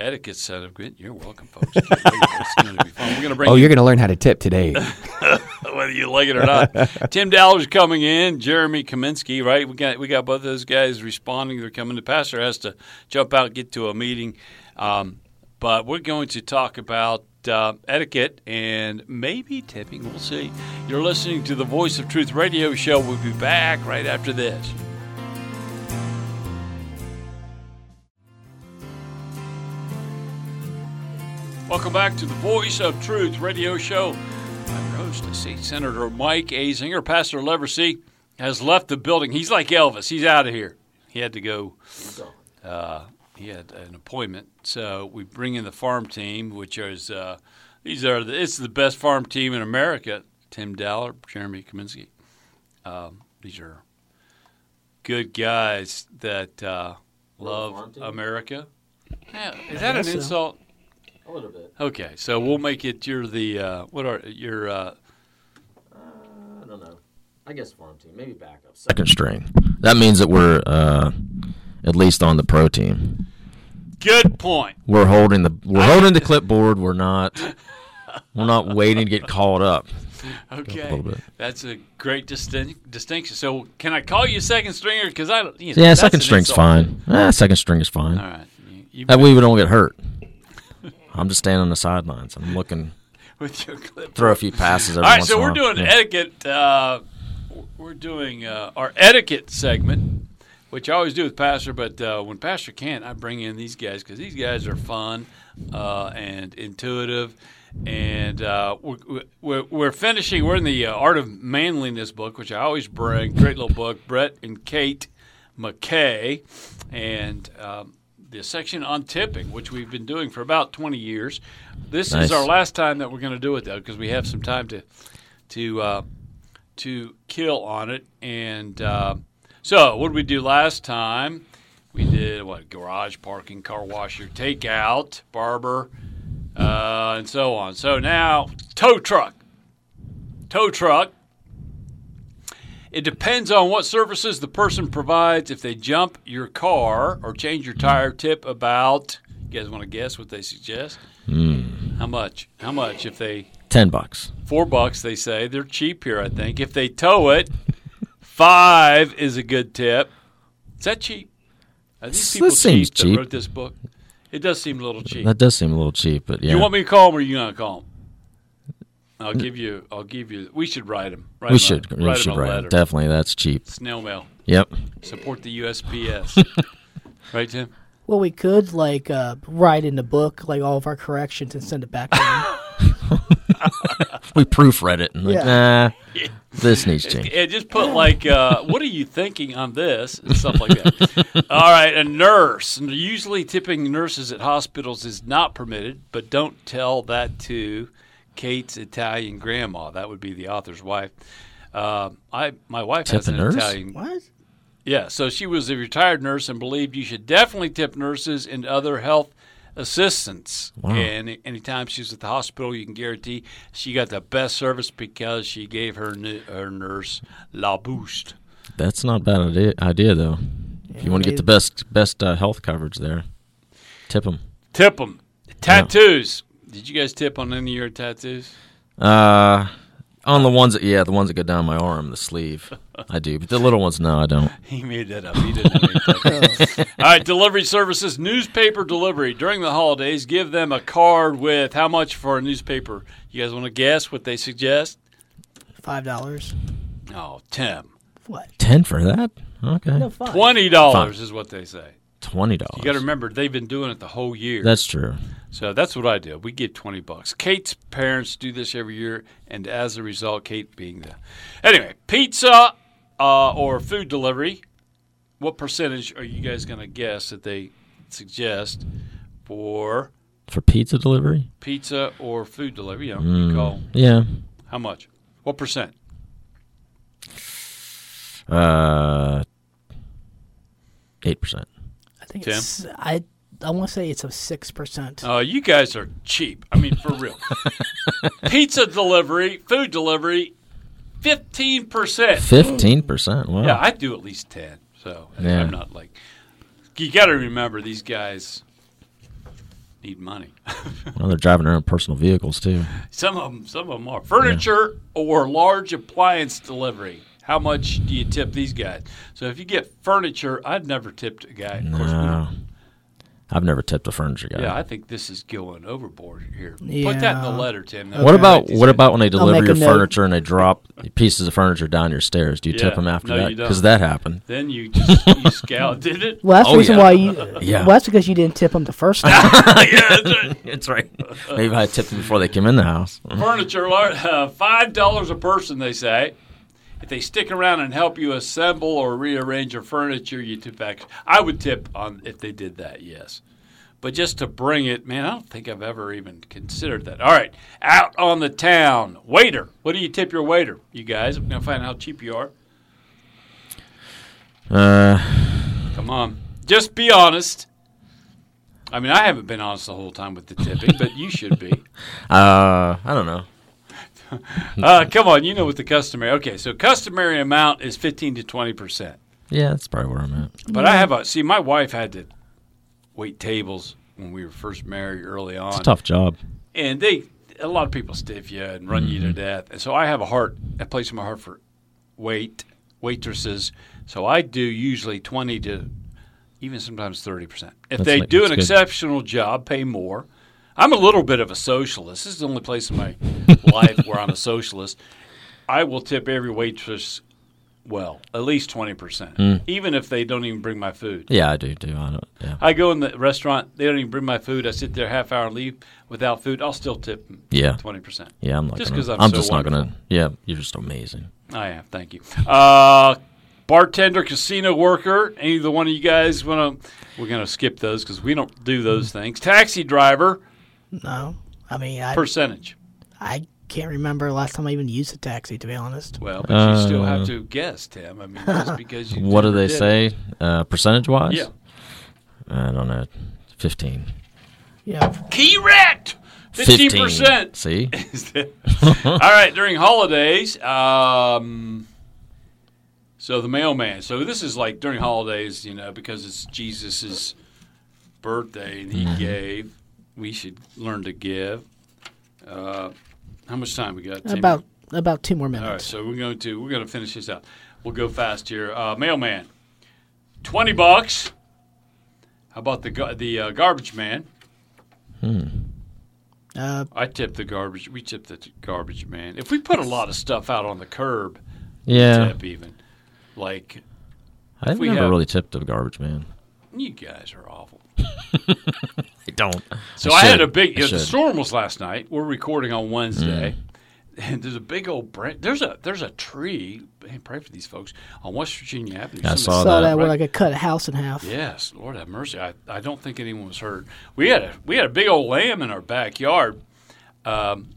etiquette set of good. You're welcome, folks. It's going to be fun. We're going to bring oh, you you're going to learn how to tip today. whether you like it or not. Tim Dowler's coming in. Jeremy Kaminsky, right? We got we got both those guys responding. They're coming. The pastor has to jump out, get to a meeting. Um, but we're going to talk about uh, etiquette and maybe tipping. We'll see. You're listening to the Voice of Truth radio show. We'll be back right after this. Welcome back to the Voice of Truth radio show. I'm your host, State Senator Mike Azinger. Pastor Leversey has left the building. He's like Elvis. He's out of here. He had to go. Uh, he had an appointment. So we bring in the farm team, which is uh, these are the, it's the best farm team in America. Tim Dowler, Jeremy Kaminsky. Um, these are good guys that uh, love? America. Yeah, is that an guess so. insult? A little bit. Okay, so we'll make it. You're the uh, what are your uh, I don't know. I guess farm team, maybe backup. Second string. That means that we're uh, at least on the pro team. good point. We're holding the we're holding the clipboard. We're not We're not waiting to get called up. Okay, little bit. that's a great distin- distinction. So, can I call you second stringer? Because I, you know, Yeah, second string's insult. fine. Ah, second string is fine. All right, you, you That way we don't get hurt. I'm just standing on the sidelines. I'm looking, with your clip. throw a few passes All right, so we're doing Yeah. etiquette. Uh, we're doing uh, our etiquette segment, which I always do with Pastor. But uh, when Pastor can't, I bring in these guys because these guys are fun uh, and intuitive. And uh, we're, we're, we're finishing. We're in the uh, Art of Manliness book, which I always bring. Great little book. Brett and Kate McKay, and um, the section on tipping, which we've been doing for about 20 years. This Nice. is our last time that we're going to do it, though, because we have some time to to uh, to kill on it. And uh, so, what did we do last time? We did what? Garage parking, car washer, takeout, barber, uh, and so on. So now, tow truck. Tow truck. It depends on what services the person provides. If they jump your car or change your tire, tip about. You guys want to guess what they suggest? Hmm. How much? How much? If they Ten bucks. four bucks, they say they're cheap here. I think if they tow it, five is a good tip. Is that cheap? Are these people seems cheap that wrote this book? It does seem a little cheap. That does seem a little cheap, but yeah. You want me to call them, or you gonna call them? I'll give you. I'll give you. We should write them. Write we 'em should. A, we write 'em should a write letter. it. Definitely, that's cheap. Snail mail. Yep. Support the USPS. right, Tim? Well, we could like uh, write in the book like all of our corrections and send it back to them. We proofread it and like, Yeah. nah, this needs change. And just put like, uh, what are you thinking on this and stuff like that. All right, a nurse. Usually, tipping nurses at hospitals is not permitted, but don't tell that to Kate's Italian grandma. That would be the author's wife. Uh, I my wife Tip has an nurse? Italian. what? Yeah, so she was a retired nurse and believed you should definitely tip nurses and other health assistants. Wow. And anytime she's at the hospital, you can guarantee she got the best service because she gave her nu- her nurse la boost. That's not a bad idea, idea though. if you want to get the best best uh, health coverage there, tip them. Tip them. Tattoos. Did you guys tip on any of your tattoos? Uh, on the ones that yeah, the ones that go down my arm, the sleeve, I do. But the little ones, no, I don't. He made that up. He didn't. Have any tattoos. All right, delivery services, newspaper delivery during the holidays. Give them a card with how much for a newspaper? You guys want to guess what they suggest? Five dollars. Oh, Tim. What? Ten for that? Okay, No. Twenty dollars is what they say. twenty dollars. You got to remember they've been doing it the whole year. That's true. So that's what I do. We give twenty bucks. Kate's parents do this every year, and as a result, Kate being the anyway pizza uh, or food delivery. What percentage are you guys going to guess that they suggest for For pizza delivery? pizza or food delivery? You know, you call Yeah. how much? What percent? Uh, eight percent. I think Tim? it's. I I want to say it's a six percent. Uh, you guys are cheap. I mean, for real. pizza delivery, food delivery, fifteen percent. Fifteen percent. Wow. Yeah, I do at least ten. So Yeah. I'm not like you. Got to remember these guys need money. Well, they're driving their own personal vehicles too. some of them, some of them are furniture or large appliance delivery. How much do you tip these guys? So if you get furniture, I'd never tipped a guy. Of course, we No. don't. I've never tipped a furniture guy. Yeah, I think this is going overboard here. Put that in the letter, Tim. What about what about when they deliver your a note. furniture and they drop pieces of furniture down your stairs? Do you Yeah. tip them after No, that? you don't. Because that happened. Then you just you scout, did it? Well, that's Oh, the reason yeah. why you. Yeah. Well, that's because you didn't tip them the first time. yeah, that's right. That's right. Maybe I tipped them before they came in the house. Furniture, uh, five dollars a person. They say. If they stick around and help you assemble or rearrange your furniture, you tip back. I would tip on if they did that. Yes. But just to bring it, man, I don't think I've ever even considered that. All right, out on the town, waiter. What do you tip your waiter? You guys, I'm gonna find out how cheap you are. Uh, Come on, just be honest. I mean, I haven't been honest the whole time with the tipping, but you should be. uh, I don't know. Uh, come on, you know what the customary. Okay, so customary amount is fifteen to twenty percent. Yeah, that's probably where I'm at. But I have a see. My wife had to wait tables when we were first married early on, It's a tough job. and they a lot of people stiff you and run you to death, and so I have a heart, a place in my heart for wait waitresses. So I do usually twenty to even sometimes thirty percent. If That's they like- do an good. exceptional job, pay more. I'm a little bit of a socialist. This is the only place in my life where I'm a socialist. I will tip every waitress well, at least twenty percent, Hmm. even if they don't even bring my food. Yeah, I do too. I don't. Yeah. I go in the restaurant, they don't even bring my food. I sit there half hour and leave without food. I'll still tip them Yeah. twenty percent. Yeah, I'm not Just gonna. 'cause I'm I'm so just not gonna. Yeah, you're just amazing. I am. Thank you. Uh, bartender, casino worker. Any of the one of you guys want to? We're going to skip those because we don't do those things. Taxi driver No, I mean I percentage. I can't remember the last time I even used a taxi. To be honest, Well, but you still have Uh, to guess, Tim. I mean, just because you. What do they did say? Uh, percentage wise? Yeah. I don't know. Fifteen. yeah. key Correct. Fifteen percent. See? All right, during holidays, um, so the mailman. So this is like during holidays, you know, because it's Jesus's birthday and he Mm-hmm. gave. We should learn to give. Uh, how much time we got? Tim? About about two more minutes. All right, so we're going to we're going to finish this out. We'll go fast here. Uh, mailman, twenty bucks. How about the the uh, garbage man? Uh, I tip the garbage. We tip the garbage man. If we put a lot of stuff out on the curb, Yeah. tip even. Like I've we never have- really tipped a garbage man. you guys are awful. I don't. So I, had a big. You know, the. Mm. storm was last night. We're recording on Wednesday, and there's a big old branch. There's a there's a tree. Man, pray for these folks on West Virginia Avenue. I saw saw that, that where right. like I cut a house in half. Yes, Lord have mercy. I, I don't think anyone was hurt. We had a we had a big old lamb in our backyard. Um,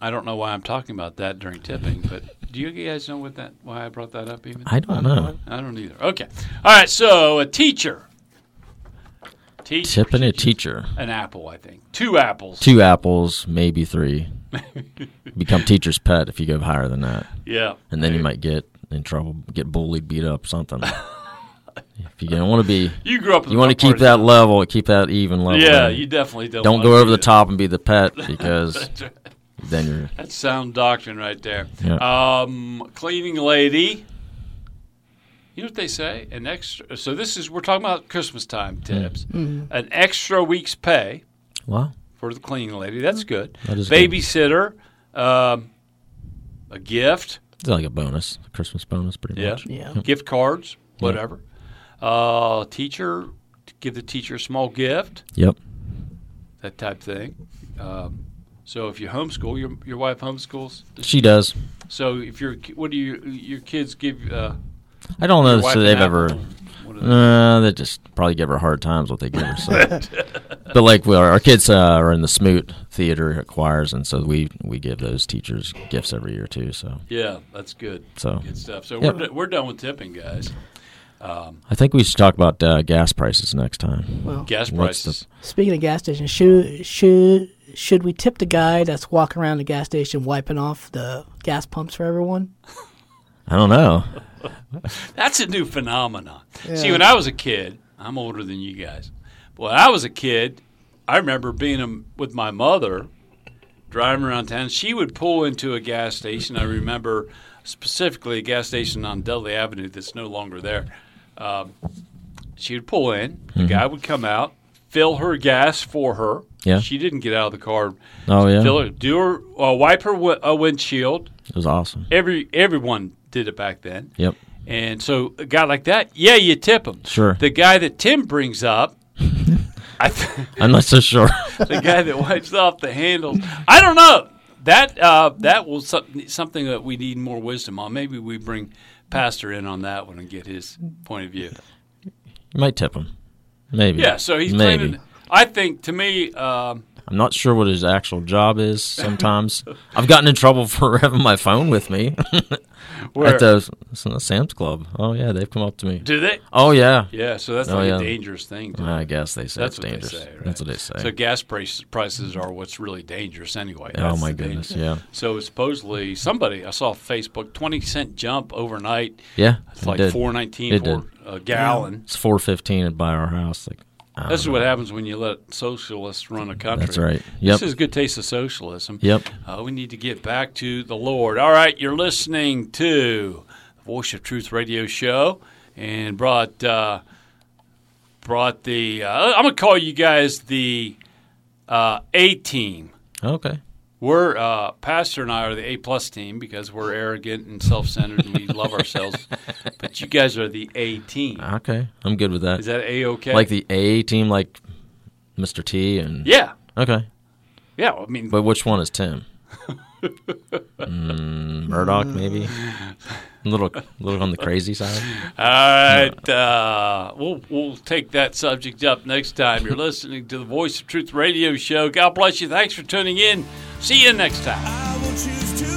I don't know why I'm talking about that during tipping, but do you guys know what that why I brought that up? Even I don't know. I don't either. Okay, all right. So a teacher, Tipping a teacher. an apple. I think two apples. Two apples, maybe three. Become teacher's pet if you go higher than that. Yeah, And then you might get in trouble, get bullied, beat up, something. if you don't want to be, You grew up. in you want to keep that level, keep that even level. Yeah, you definitely don't. don't go over the that. top and be the pet because then you're That's sound doctrine right there. Um, cleaning lady. You know what they say? An extra. So this is we're talking about Christmas time tips. An extra week's pay well. for the cleaning lady. That's good. That is good. Babysitter. Um, a gift. It's like a bonus, a Christmas bonus, pretty Yeah. much. Yeah. Gift cards. Whatever. Uh, teacher. Give the teacher a small gift. Yep. That type thing. Um, so if you homeschool, your your wife homeschools. She does. So if your what do you your kids give? Uh, I don't know wife if they've ever. They- Uh, they just probably give her hard times what they give her. So. but like we are, our kids uh, are in the Smoot Theater choirs, and so we we give those teachers gifts every year too. So yeah, that's good. so Good stuff. So Yeah. we're, we're done with tipping, guys. I think we should talk about uh, gas prices next time. Well, Gas What's the- prices. speaking of gas stations, should should should we tip the guy that's walking around the gas station wiping off the gas pumps for everyone? I don't know. That's a new phenomenon. Yeah. See, when I was a kid, I'm older than you guys. But when I was a kid, I remember being um, with my mother driving around town. She would pull into a gas station. I remember specifically a gas station on Dudley Avenue that's no longer there. Um, she would pull in. The guy would come out, fill her gas for her. Yeah. She didn't get out of the car. Oh yeah, Fill her, do her, uh, wipe her wi- uh, windshield. it was awesome. Every everyone did it back then. Yep. And so a guy like that, yeah, you tip him. Sure. The guy that Tim brings up, I th- I'm not so sure. the guy that wipes off the handles, I don't know. That uh, that will something that we need more wisdom on. Maybe we bring Pastor in on that one and get his point of view. you might tip him. Maybe. Yeah, so he's maybe. I think to me, um, I'm not sure what his actual job is. Sometimes I've gotten in trouble for having my phone with me where at the Sam's Club. Oh yeah, they've come up to me. do they? Oh yeah. Yeah, so that's Oh, like yeah. a dangerous thing. I guess they say That's it's what dangerous. they say. Right? That's what they say. So gas prices prices are what's really dangerous anyway. oh my the danger. goodness. Yeah. So supposedly somebody I saw Facebook twenty cent jump overnight. Yeah. It's like did. four nineteen It for a gallon. It's four fifteen by our house. Like This is what happens when you let socialists run a country. That's right. Yep. This is a good taste of socialism. Yep. Uh, we need to get back to the Lord. All right, you're listening to the Voice of Truth radio show, and brought uh, brought the. Uh, I'm gonna call you guys the uh, A team. Okay. We're uh, Pastor and I are the A plus team because we're arrogant and self centered and we love ourselves. But you guys are the A team. Okay. I'm good with that. Is that A okay? Like the A team, like Mr. T and yeah, Okay. yeah. I mean, But which one is Tim? mm, Murdock, maybe. A little, little on the crazy side. All right, uh, we'll we'll take that subject up next time. You're listening to the Voice of Truth radio show. God bless you. Thanks for tuning in. See you next time.